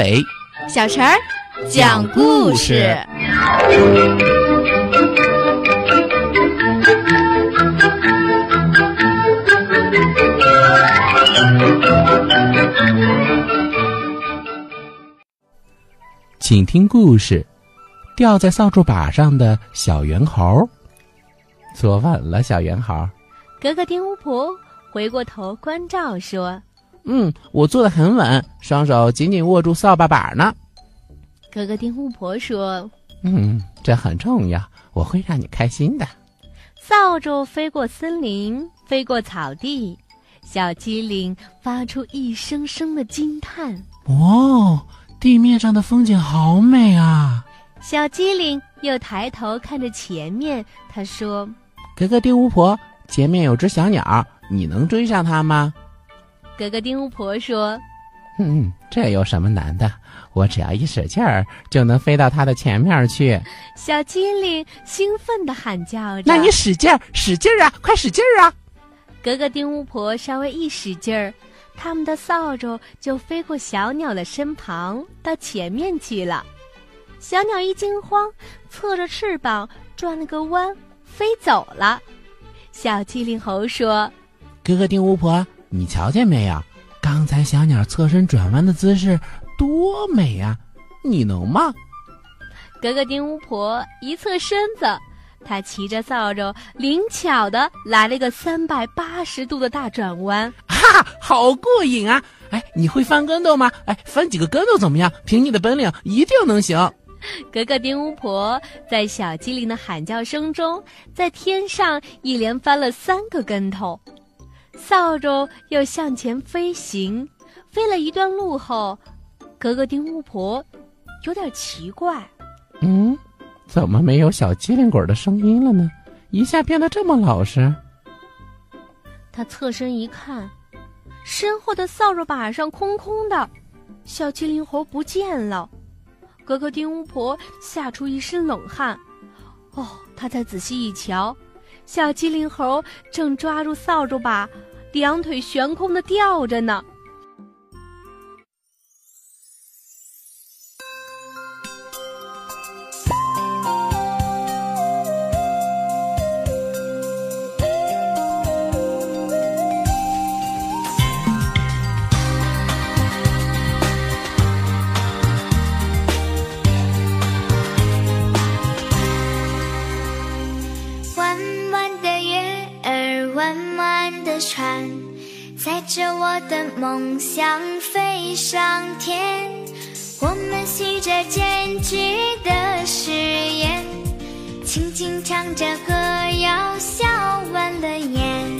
阿伟，小陈儿讲故事。请听故事：掉在扫帚把上的小猿猴。坐稳了，小猿猴。格格丁巫婆回过头关照说：“嗯，我坐得很稳，双手紧紧握住扫把把呢。”格格丁巫婆说：“嗯，这很重要，我会让你开心的。”扫帚飞过森林，飞过草地，小机灵发出一声声的惊叹：“哦，地面上的风景好美啊！”小机灵又抬头看着前面，他说：“格格丁巫婆。”前面有只小鸟，你能追上它吗？格格丁巫婆说：“嗯，这有什么难的？我只要一使劲儿，就能飞到它的前面去。”小机灵兴奋地喊叫着：“那你使劲儿，使劲儿啊，快使劲儿啊！”格格丁巫婆稍微一使劲儿，他们的扫帚就飞过小鸟的身旁，到前面去了。小鸟一惊慌，侧着翅膀转了个弯，飞走了。小机灵猴说：“格格丁巫婆，你瞧见没有？刚才小鸟侧身转弯的姿势多美呀！你能吗？”格格丁巫婆一侧身子，她骑着扫帚，灵巧的来了个三百八十度的大转弯，哈，好过瘾啊！哎，你会翻跟斗吗？哎，翻几个跟斗怎么样？凭你的本领，一定能行。格格丁巫婆在小机灵的喊叫声中，在天上一连翻了三个跟头，扫帚又向前飞行，飞了一段路后，格格丁巫婆有点奇怪：“嗯，怎么没有小机灵鬼的声音了呢？一下变得这么老实。”她侧身一看，身后的扫帚把上空空的，小机灵猴不见了。格格丁巫婆吓出一身冷汗，哦，她再仔细一瞧，小机灵猴正抓住扫帚把，两腿悬空的吊着呢。着我的梦想飞上天，我们许着坚持的誓言，轻轻唱着歌谣，笑弯了眼。